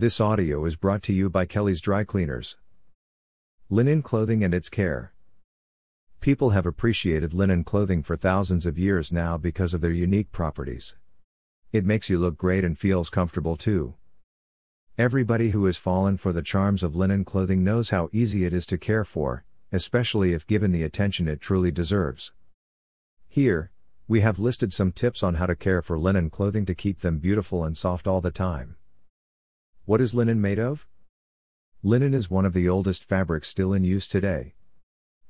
This audio is brought to you by Kelly's Dry Cleaners. Linen clothing and its care. People have appreciated linen clothing for thousands of years now because of their unique properties. It makes you look great and feels comfortable too. Everybody who has fallen for the charms of linen clothing knows how easy it is to care for, especially if given the attention it truly deserves. Here, we have listed some tips on how to care for linen clothing to keep them beautiful and soft all the time. What is linen made of? Linen is one of the oldest fabrics still in use today.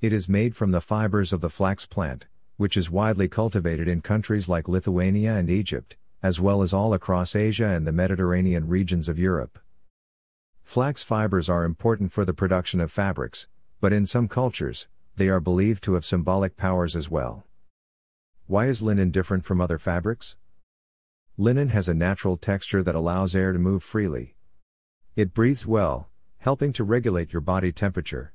It is made from the fibers of the flax plant, which is widely cultivated in countries like Lithuania and Egypt, as well as all across Asia and the Mediterranean regions of Europe. Flax fibers are important for the production of fabrics, but in some cultures, they are believed to have symbolic powers as well. Why is linen different from other fabrics? Linen has a natural texture that allows air to move freely. It breathes well, helping to regulate your body temperature.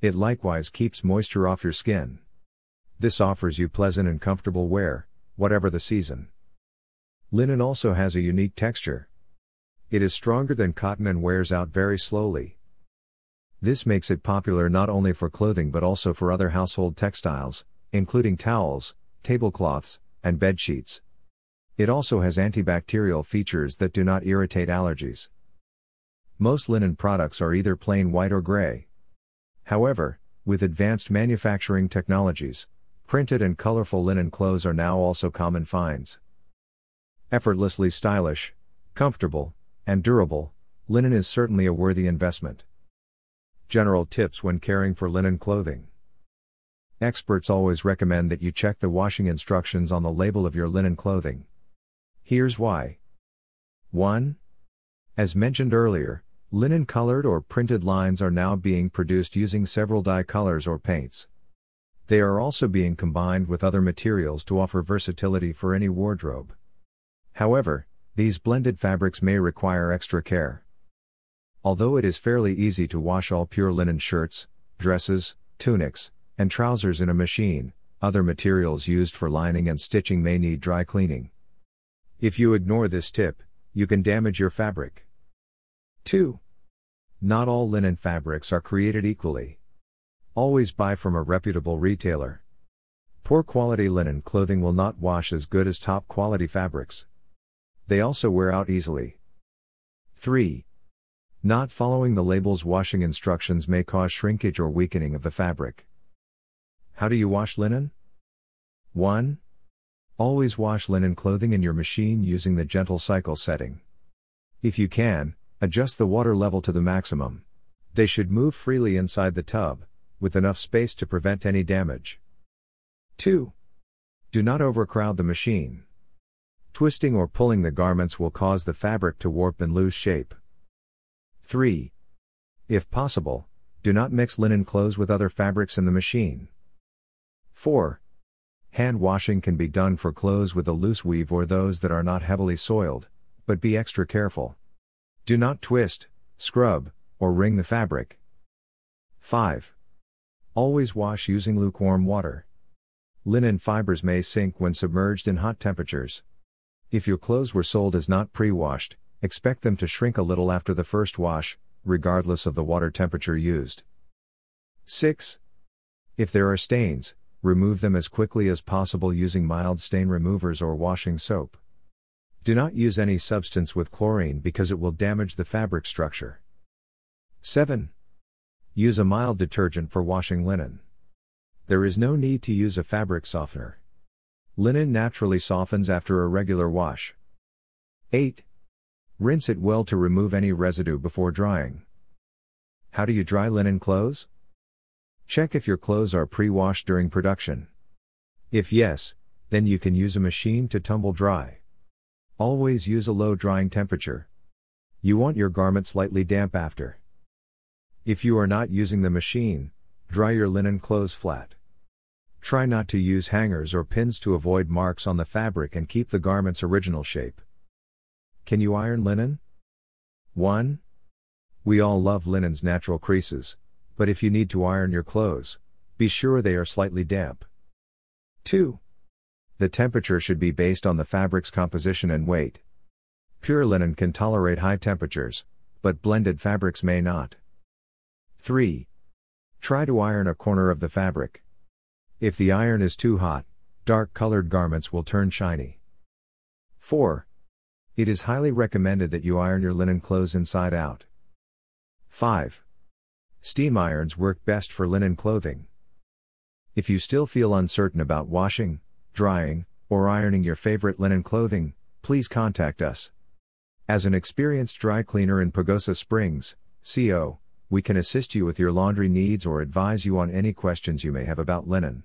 It likewise keeps moisture off your skin. This offers you pleasant and comfortable wear, whatever the season. Linen also has a unique texture. It is stronger than cotton and wears out very slowly. This makes it popular not only for clothing but also for other household textiles, including towels, tablecloths, and bed sheets. It also has antibacterial features that do not irritate allergies. Most linen products are either plain white or gray. However, with advanced manufacturing technologies, printed and colorful linen clothes are now also common finds. Effortlessly stylish, comfortable, and durable, linen is certainly a worthy investment. General tips when caring for linen clothing. Experts always recommend that you check the washing instructions on the label of your linen clothing. Here's why. 1. As mentioned earlier, linen colored or printed lines are now being produced using several dye colors or paints. They are also being combined with other materials to offer versatility for any wardrobe. However, these blended fabrics may require extra care. Although it is fairly easy to wash all pure linen shirts, dresses, tunics, and trousers in a machine, other materials used for lining and stitching may need dry cleaning. If you ignore this tip, you can damage your fabric. 2. Not all linen fabrics are created equally. Always buy from a reputable retailer. Poor quality linen clothing will not wash as good as top quality fabrics. They also wear out easily. 3. Not following the label's washing instructions may cause shrinkage or weakening of the fabric. How do you wash linen? 1. Always wash linen clothing in your machine using the gentle cycle setting. If you can, adjust the water level to the maximum. They should move freely inside the tub, with enough space to prevent any damage. 2. Do not overcrowd the machine. Twisting or pulling the garments will cause the fabric to warp and lose shape. 3. If possible, do not mix linen clothes with other fabrics in the machine. 4. Hand washing can be done for clothes with a loose weave or those that are not heavily soiled, but be extra careful. Do not twist, scrub, or wring the fabric. 5. Always wash using lukewarm water. Linen fibers may sink when submerged in hot temperatures. If your clothes were sold as not pre washed, expect them to shrink a little after the first wash, regardless of the water temperature used. 6. If there are stains, remove them as quickly as possible using mild stain removers or washing soap. Do not use any substance with chlorine because it will damage the fabric structure. 7. Use a mild detergent for washing linen. There is no need to use a fabric softener. Linen naturally softens after a regular wash. 8. Rinse it well to remove any residue before drying. How do you dry linen clothes? Check if your clothes are pre washed during production. If yes, then you can use a machine to tumble dry. Always use a low drying temperature. You want your garment slightly damp after. If you are not using the machine, dry your linen clothes flat. Try not to use hangers or pins to avoid marks on the fabric and keep the garment's original shape. Can you iron linen? 1. We all love linen's natural creases, but if you need to iron your clothes, be sure they are slightly damp. 2. The temperature should be based on the fabric's composition and weight. Pure linen can tolerate high temperatures, but blended fabrics may not. 3. Try to iron a corner of the fabric. If the iron is too hot, dark colored garments will turn shiny. 4. It is highly recommended that you iron your linen clothes inside out. 5. Steam irons work best for linen clothing. If you still feel uncertain about washing, drying, or ironing your favorite linen clothing, please contact us. As an experienced dry cleaner in Pagosa Springs, CO, we can assist you with your laundry needs or advise you on any questions you may have about linen.